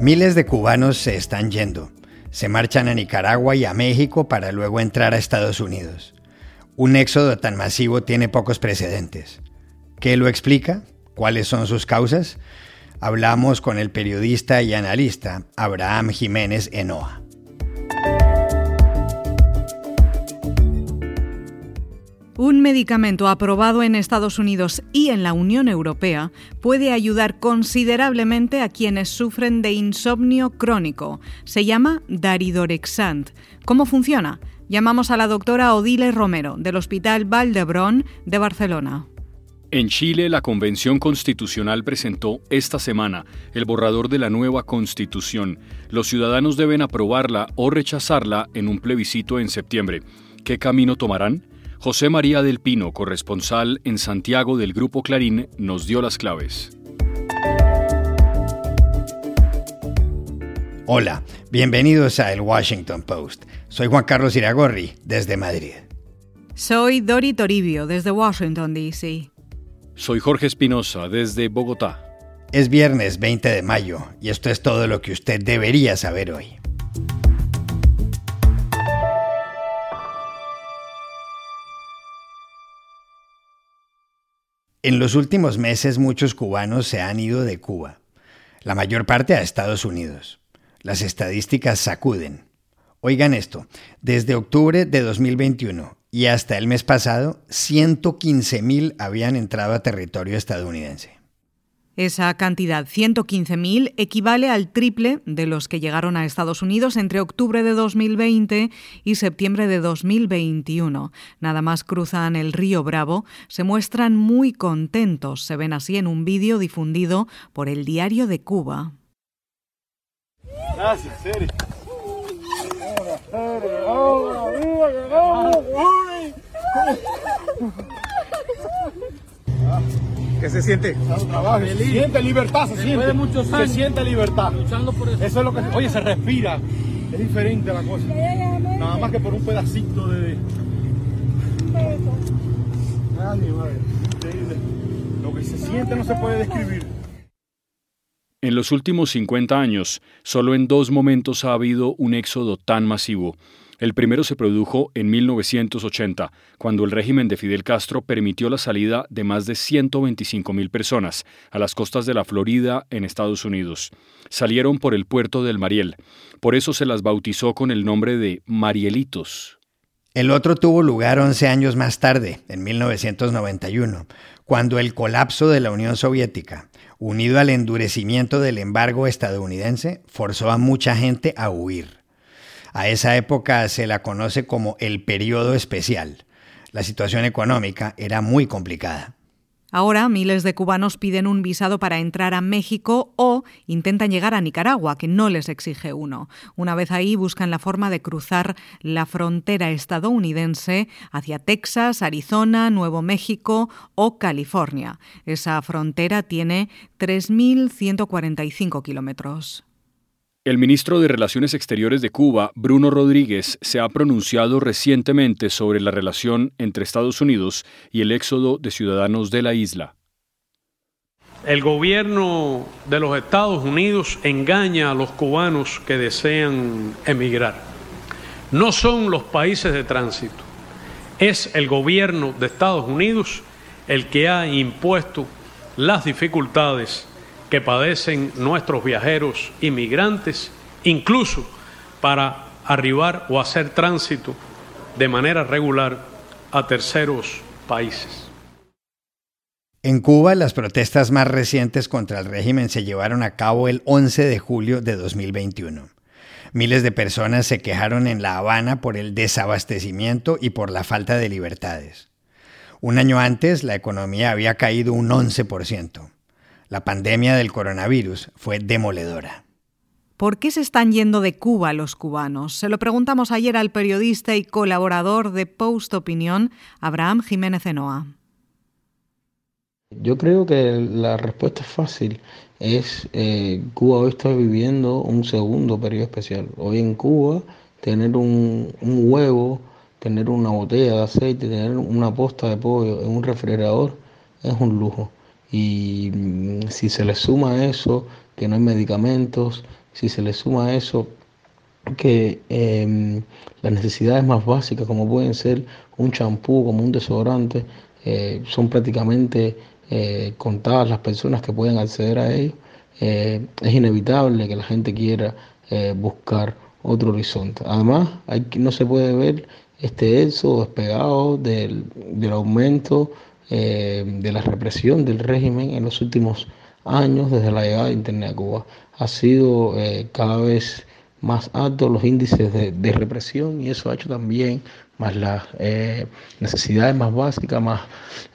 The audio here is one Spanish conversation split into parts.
Miles de cubanos se están yendo. Se marchan a Nicaragua y a México para luego entrar a Estados Unidos. Un éxodo tan masivo tiene pocos precedentes. ¿Qué lo explica? ¿Cuáles son sus causas? Hablamos con el periodista y analista Abraham Jiménez Enoa. Un medicamento aprobado en Estados Unidos y en la Unión Europea puede ayudar considerablemente a quienes sufren de insomnio crónico. Se llama Daridorexant. ¿Cómo funciona? Llamamos a la doctora Odile Romero, del Hospital Valdebrón de Barcelona. En Chile, la Convención Constitucional presentó esta semana el borrador de la nueva Constitución. Los ciudadanos deben aprobarla o rechazarla en un plebiscito en septiembre. ¿Qué camino tomarán? José María del Pino, corresponsal en Santiago del Grupo Clarín, nos dio las claves. Hola, bienvenidos a El Washington Post. Soy Juan Carlos Iragorri, desde Madrid. Soy Dori Toribio, desde Washington, D.C. Soy Jorge Espinosa, desde Bogotá. Es viernes 20 de mayo y esto es todo lo que usted debería saber hoy. En los últimos meses muchos cubanos se han ido de Cuba, la mayor parte a Estados Unidos. Las estadísticas sacuden. Oigan esto, desde octubre de 2021 y hasta el mes pasado, 115 mil habían entrado a territorio estadounidense. Esa cantidad, 115.000, equivale al triple de los que llegaron a Estados Unidos entre octubre de 2020 y septiembre de 2021. Nada más cruzan el río Bravo, se muestran muy contentos, se ven así en un vídeo difundido por el Diario de Cuba. Gracias, ¿Qué se siente? Se siente libertad, se, siente. Muchos se siente libertad. Luchando por eso. Eso es lo que. Oye, se respira. Es diferente la cosa. Nada más que por un pedacito de. Nadie, madre. Increíble. Lo que se siente no se puede describir. En los últimos 50 años, solo en dos momentos ha habido un éxodo tan masivo. El primero se produjo en 1980, cuando el régimen de Fidel Castro permitió la salida de más de 125.000 personas a las costas de la Florida en Estados Unidos. Salieron por el puerto del Mariel. Por eso se las bautizó con el nombre de Marielitos. El otro tuvo lugar 11 años más tarde, en 1991, cuando el colapso de la Unión Soviética, unido al endurecimiento del embargo estadounidense, forzó a mucha gente a huir. A esa época se la conoce como el periodo especial. La situación económica era muy complicada. Ahora miles de cubanos piden un visado para entrar a México o intentan llegar a Nicaragua, que no les exige uno. Una vez ahí buscan la forma de cruzar la frontera estadounidense hacia Texas, Arizona, Nuevo México o California. Esa frontera tiene 3.145 kilómetros. El ministro de Relaciones Exteriores de Cuba, Bruno Rodríguez, se ha pronunciado recientemente sobre la relación entre Estados Unidos y el éxodo de ciudadanos de la isla. El gobierno de los Estados Unidos engaña a los cubanos que desean emigrar. No son los países de tránsito, es el gobierno de Estados Unidos el que ha impuesto las dificultades que padecen nuestros viajeros inmigrantes, incluso para arribar o hacer tránsito de manera regular a terceros países. En Cuba, las protestas más recientes contra el régimen se llevaron a cabo el 11 de julio de 2021. Miles de personas se quejaron en La Habana por el desabastecimiento y por la falta de libertades. Un año antes, la economía había caído un 11%. La pandemia del coronavirus fue demoledora. ¿Por qué se están yendo de Cuba los cubanos? Se lo preguntamos ayer al periodista y colaborador de Post Opinión, Abraham Jiménez Enoa. Yo creo que la respuesta es fácil. Es eh, Cuba hoy está viviendo un segundo periodo especial. Hoy en Cuba tener un, un huevo, tener una botella de aceite, tener una posta de pollo en un refrigerador es un lujo. Y mm, si se le suma eso que no hay medicamentos, Si se le suma a eso que em, las necesidades más básicas, como pueden ser un champú, como un desodorante, eh, son prácticamente eh, contadas las personas que pueden acceder a ellos, eh, es inevitable que la gente quiera buscar otro horizonte. Además, hay, no se puede ver este éxodo despegado del, del aumento de la represión del régimen en los últimos años desde la llegada de Internet a Cuba. Ha sido cada vez más altos los índices de, represión y eso ha hecho también más las eh, necesidades más básicas, más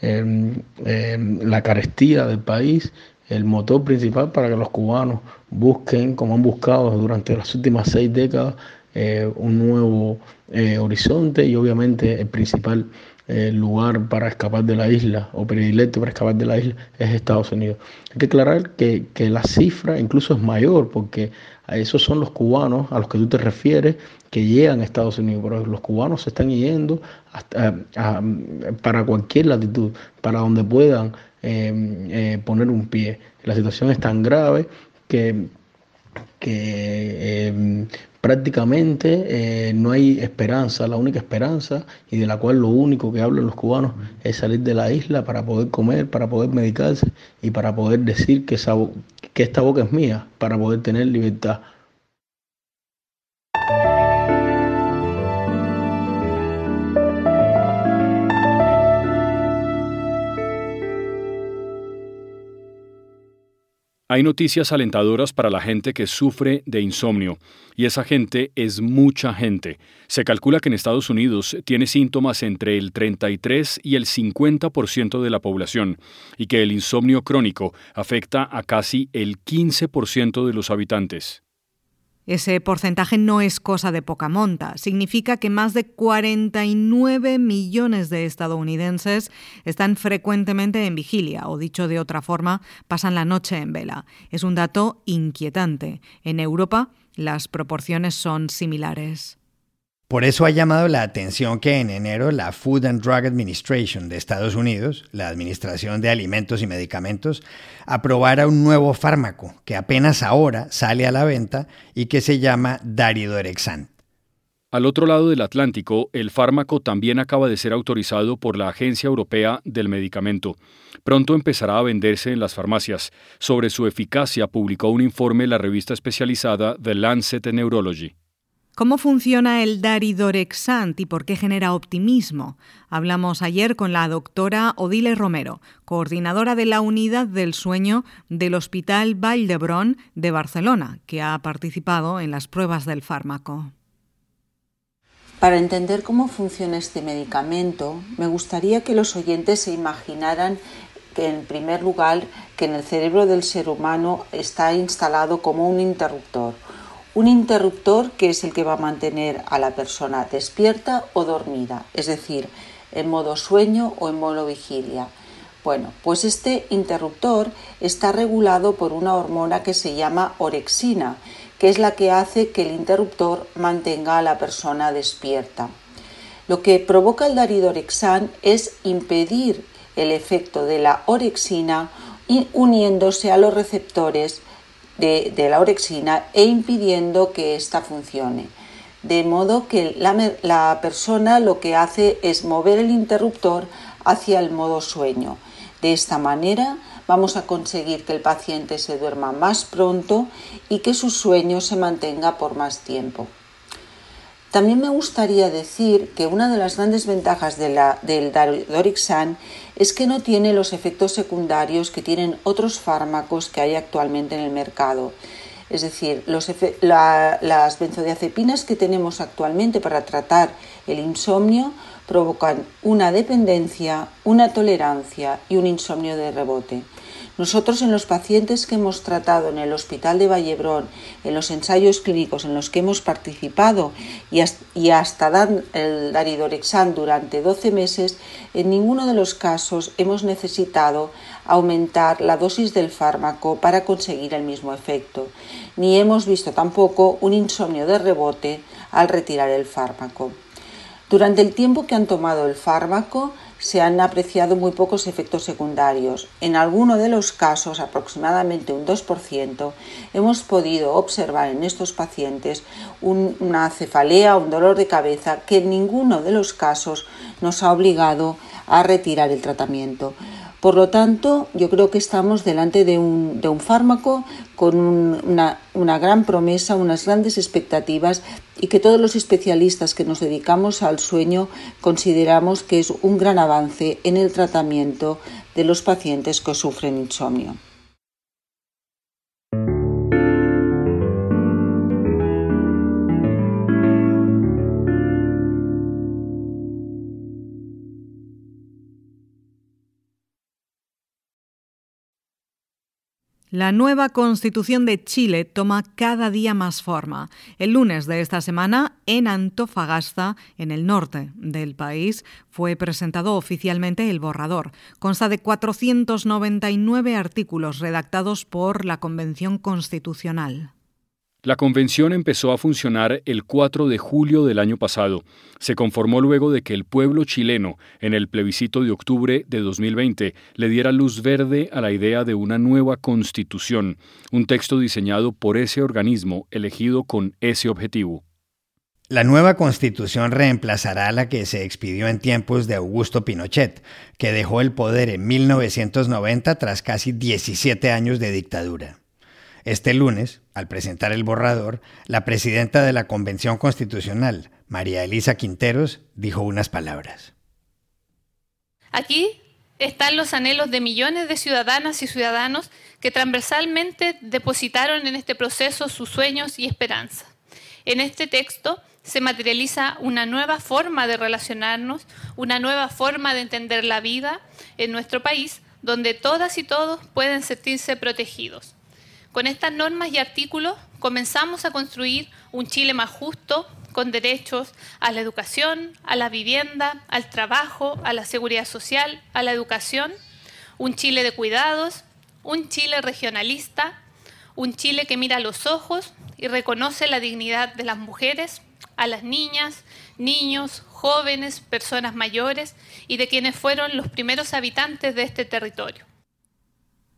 em, em, la carestía del país, el motor principal para que los cubanos busquen, como han buscado durante las últimas seis décadas, eh, un nuevo eh, horizonte y obviamente el principal lugar para escapar de la isla o predilecto para escapar de la isla es Estados Unidos. Hay que aclarar que, que la cifra incluso es mayor porque a esos son los cubanos a los que tú te refieres que llegan a Estados Unidos, pero los cubanos se están yendo hasta, para cualquier latitud, para donde puedan em, eh, poner un pie. La situación es tan grave que, que em, prácticamente eh, no hay esperanza, la única esperanza y de la cual lo único que hablan los cubanos es salir de la isla para poder comer, para poder medicarse y para poder decir que, que esta boca es mía, para poder tener libertad. Hay noticias alentadoras para la gente que sufre de insomnio, y esa gente es mucha gente. Se calcula que en Estados Unidos tiene síntomas entre el 33 y el 50% de la población, y que el insomnio crónico afecta a casi el 15% de los habitantes. Ese porcentaje no es cosa de poca monta. Significa que más de 49 millones de estadounidenses están frecuentemente en vigilia, o dicho de otra forma, pasan la noche en vela. Es un dato inquietante. En Europa, las proporciones son similares. Por eso ha llamado la atención que en enero la Food and Drug Administration de Estados Unidos, la Administración de Alimentos y Medicamentos, aprobara un nuevo fármaco que apenas ahora sale a la venta y que se llama Daridorexant. Al otro lado del Atlántico, el fármaco también acaba de ser autorizado por la Agencia Europea del Medicamento. Pronto empezará a venderse en las farmacias. Sobre su eficacia publicó un informe la revista especializada The Lancet Neurology. ¿Cómo funciona el daridorexant y por qué genera optimismo? Hablamos ayer con la doctora Odile Romero, coordinadora de la unidad del sueño del Hospital Vall de Barcelona, que ha participado en las pruebas del fármaco. Para entender cómo funciona este medicamento, me gustaría que los oyentes se imaginaran que en primer lugar que en el cerebro del ser humano está instalado como un interruptor un interruptor que es el que va a mantener a la persona despierta o dormida, es decir, en modo sueño o en modo vigilia. Bueno, pues este interruptor está regulado por una hormona que se llama orexina, que es la que hace que el interruptor mantenga a la persona despierta. Lo que provoca el daridorexan es impedir el efecto de la orexina uniéndose a los receptores de, la orexina e impidiendo que ésta funcione. De modo que la, la persona lo que hace es mover el interruptor hacia el modo sueño. De esta manera vamos a conseguir que el paciente se duerma más pronto y que su sueño se mantenga por más tiempo. También me gustaría decir que una de las grandes ventajas del Dorixan es que no tiene los efectos secundarios que tienen otros fármacos que hay actualmente en el mercado. Es decir, las benzodiazepinas que tenemos actualmente para tratar el insomnio provocan una dependencia, una tolerancia y un insomnio de rebote. Nosotros en los pacientes que hemos tratado en el Hospital de Vallebrón, en los ensayos clínicos en los que hemos participado y hasta dan el daridorexan durante 12 meses, en ninguno de los casos hemos necesitado aumentar la dosis del fármaco para conseguir el mismo efecto, ni hemos visto tampoco un insomnio de rebote al retirar el fármaco. Durante el tiempo que han tomado el fármaco, se han apreciado muy pocos efectos secundarios. En alguno de los casos, aproximadamente un 2%, hemos podido observar en estos pacientes una cefalea un dolor de cabeza que en ninguno de los casos nos ha obligado a retirar el tratamiento. Por lo tanto, yo creo que estamos delante de un, fármaco con una, gran promesa, unas grandes expectativas y que todos los especialistas que nos dedicamos al sueño consideramos que es un gran avance en el tratamiento de los pacientes que sufren insomnio. La nueva constitución de Chile toma cada día más forma. El lunes de esta semana, en Antofagasta, en el norte del país, fue presentado oficialmente el borrador. Consta de 499 artículos redactados por la Convención Constitucional. La convención empezó a funcionar el 4 de julio del año pasado. Se conformó luego de que el pueblo chileno, en el plebiscito de octubre de 2020, le diera luz verde a la idea de una nueva constitución, un texto diseñado por ese organismo elegido con ese objetivo. La nueva constitución reemplazará a la que se expidió en tiempos de Augusto Pinochet, que dejó el poder en 1990 tras casi 17 años de dictadura. Este lunes, al presentar el borrador, la presidenta de la Convención Constitucional, María Elisa Quinteros, dijo unas palabras. Aquí están los anhelos de millones de ciudadanas y ciudadanos que transversalmente depositaron en este proceso sus sueños y esperanzas. En este texto se materializa una nueva forma de relacionarnos, una nueva forma de entender la vida en nuestro país, donde todas y todos pueden sentirse protegidos. Con estas normas y artículos comenzamos a construir un Chile más justo, con derechos a la educación, a la vivienda, al trabajo, a la seguridad social, a la educación, un Chile de cuidados, un Chile regionalista, un Chile que mira a los ojos y reconoce la dignidad de las mujeres, a las niñas, niños, jóvenes, personas mayores y de quienes fueron los primeros habitantes de este territorio.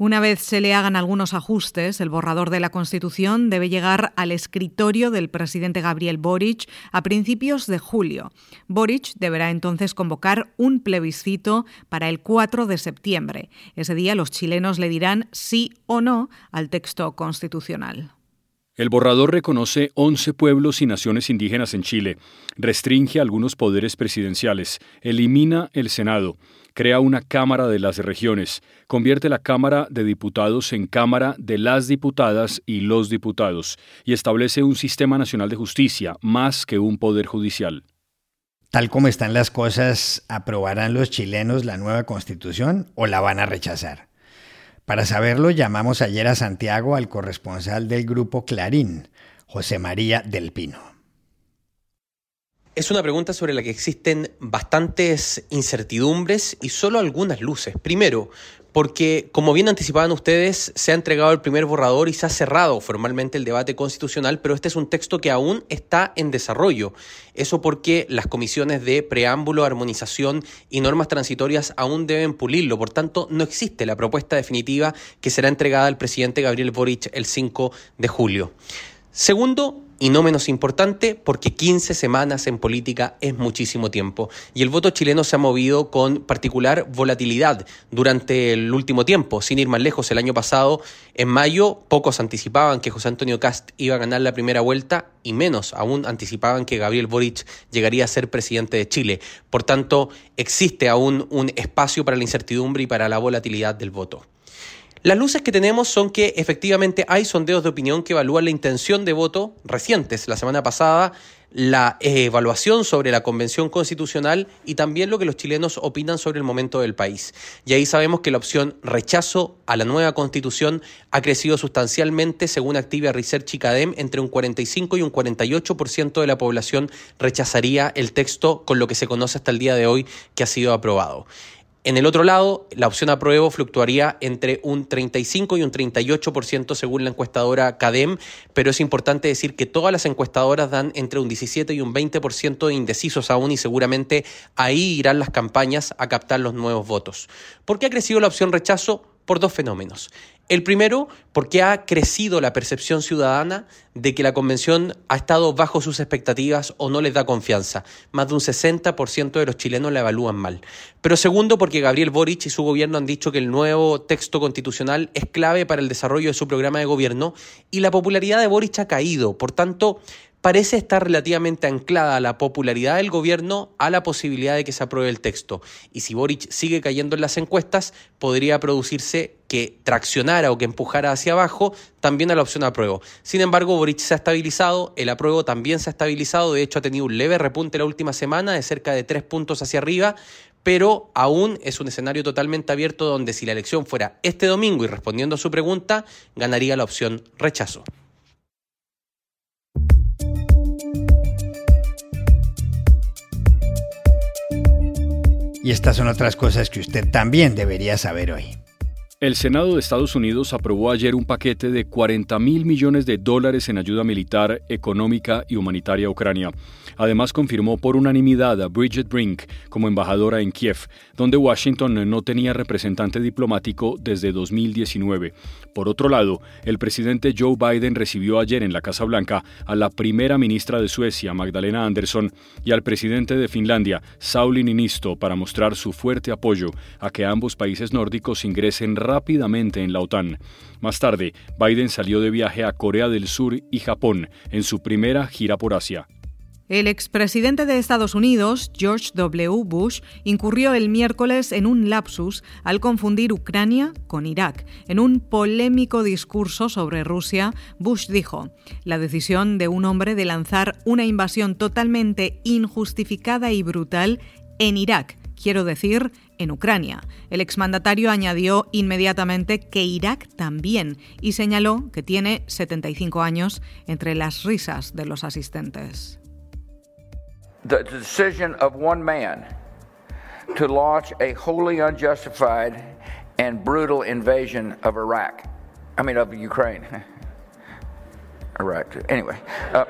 Una vez se le hagan algunos ajustes, el borrador de la Constitución debe llegar al escritorio del presidente Gabriel Boric a principios de julio. Boric deberá entonces convocar un plebiscito para el 4 de septiembre. Ese día los chilenos le dirán sí o no al texto constitucional. El borrador reconoce 11 pueblos y naciones indígenas en Chile, restringe algunos poderes presidenciales, elimina el Senado, crea una Cámara de las Regiones, convierte la Cámara de Diputados en Cámara de las Diputadas y los Diputados, y establece un sistema nacional de justicia, más que un poder judicial. Tal como están las cosas, ¿aprobarán los chilenos la nueva constitución o la van a rechazar? Para saberlo, llamamos ayer a Santiago al corresponsal del grupo Clarín, José María del Pino. Es una pregunta sobre la que existen bastantes incertidumbres y solo algunas luces. Primero, porque, como bien anticipaban ustedes, se ha entregado el primer borrador y se ha cerrado formalmente el debate constitucional, pero este es un texto que aún está en desarrollo. Eso porque las comisiones de preámbulo, armonización y normas transitorias aún deben pulirlo. Por tanto, no existe la propuesta definitiva que será entregada al presidente Gabriel Boric el 5 de julio. Segundo, y no menos importante, porque 15 semanas en política es muchísimo tiempo. Y el voto chileno se ha movido con particular volatilidad durante el último tiempo. Sin ir más lejos, el año pasado, en mayo, pocos anticipaban que José Antonio Cast iba a ganar la primera vuelta y menos aún anticipaban que Gabriel Boric llegaría a ser presidente de Chile. Por tanto, existe aún un espacio para la incertidumbre y para la volatilidad del voto. Las luces que tenemos son que efectivamente hay sondeos de opinión que evalúan la intención de voto recientes. La semana pasada la evaluación sobre la Convención Constitucional y también lo que los chilenos opinan sobre el momento del país. Y ahí sabemos que la opción rechazo a la nueva Constitución ha crecido sustancialmente, según Activia Research y entre un 45 y un 48% de la población rechazaría el texto con lo que se conoce hasta el día de hoy que ha sido aprobado. En el otro lado, la opción apruebo fluctuaría entre un 35 y un 38% según la encuestadora CADEM, pero es importante decir que todas las encuestadoras dan entre un 17 y un 20% de indecisos aún y seguramente ahí irán las campañas a captar los nuevos votos. ¿Por qué ha crecido la opción rechazo? Por dos fenómenos. El primero, porque ha crecido la percepción ciudadana de que la convención ha estado bajo sus expectativas o no les da confianza. Más de un 60% de los chilenos la evalúan mal. Pero segundo, porque Gabriel Boric y su gobierno han dicho que el nuevo texto constitucional es clave para el desarrollo de su programa de gobierno y la popularidad de Boric ha caído. Por tanto, parece estar relativamente anclada la popularidad del gobierno a la posibilidad de que se apruebe el texto. Y si Boric sigue cayendo en las encuestas, podría producirse que traccionara o que empujara hacia abajo también a la opción apruebo. Sin embargo, Boric se ha estabilizado, el apruebo también se ha estabilizado, de hecho ha tenido un leve repunte la última semana de cerca de tres puntos hacia arriba, pero aún es un escenario totalmente abierto donde si la elección fuera este domingo y respondiendo a su pregunta, ganaría la opción rechazo. Y estas son otras cosas que usted también debería saber hoy. El Senado de Estados Unidos aprobó ayer un paquete de 40 mil millones de dólares en ayuda militar, económica y humanitaria a Ucrania. Además, confirmó por unanimidad a Bridget Brink como embajadora en Kiev, donde Washington no tenía representante diplomático desde 2019. Por otro lado, el presidente Joe Biden recibió ayer en la Casa Blanca a la primera ministra de Suecia, Magdalena Andersson, y al presidente de Finlandia, Sauli Niinisto, para mostrar su fuerte apoyo a que ambos países nórdicos ingresen rápidamente en la OTAN. Más tarde, Biden salió de viaje a Corea del Sur y Japón en su primera gira por Asia. El expresidente de Estados Unidos, George W. Bush, incurrió el miércoles en un lapsus al confundir Ucrania con Irak. En un polémico discurso sobre Rusia, Bush dijo, la decisión de un hombre de lanzar una invasión totalmente injustificada y brutal en Irak, quiero decir, en Ucrania. El exmandatario añadió inmediatamente que Irak también y señaló que tiene 75 años entre las risas de los asistentes. the decision of one man to launch a wholly unjustified and brutal invasion of Iraq. I mean, of Ukraine. Iraq, anyway. Uh,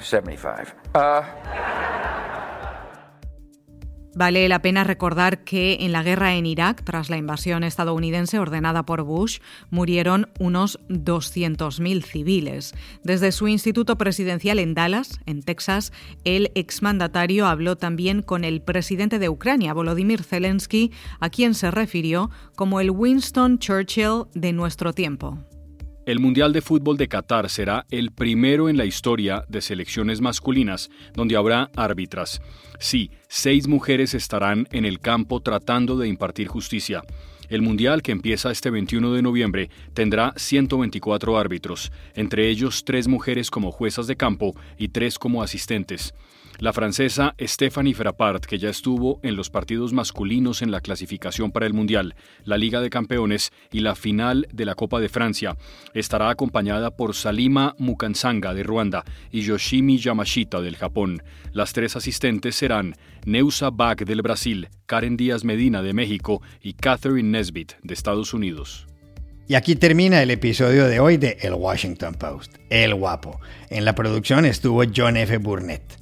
75. Uh, Vale la pena recordar que en la guerra en Irak, tras la invasión estadounidense ordenada por Bush, murieron unos 200.000 civiles. Desde su instituto presidencial en Dallas, en Texas, el exmandatario habló también con el presidente de Ucrania, Volodymyr Zelensky, a quien se refirió como el Winston Churchill de nuestro tiempo. El Mundial de Fútbol de Qatar será el primero en la historia de selecciones masculinas donde habrá árbitras. Sí, seis mujeres estarán en el campo tratando de impartir justicia. El Mundial, que empieza este 21 de noviembre, tendrá 124 árbitros, entre ellos tres mujeres como juezas de campo y tres como asistentes. La francesa Stephanie Frappart, que ya estuvo en los partidos masculinos en la clasificación para el Mundial, la Liga de Campeones y la final de la Copa de Francia, estará acompañada por Salima Mukansanga de Ruanda y Yoshimi Yamashita del Japón. Las tres asistentes serán Neusa Bach del Brasil, Karen Díaz Medina de México y Catherine Nesbitt de Estados Unidos. Y aquí termina el episodio de hoy de El Washington Post, El Guapo. En la producción estuvo John F. Burnett.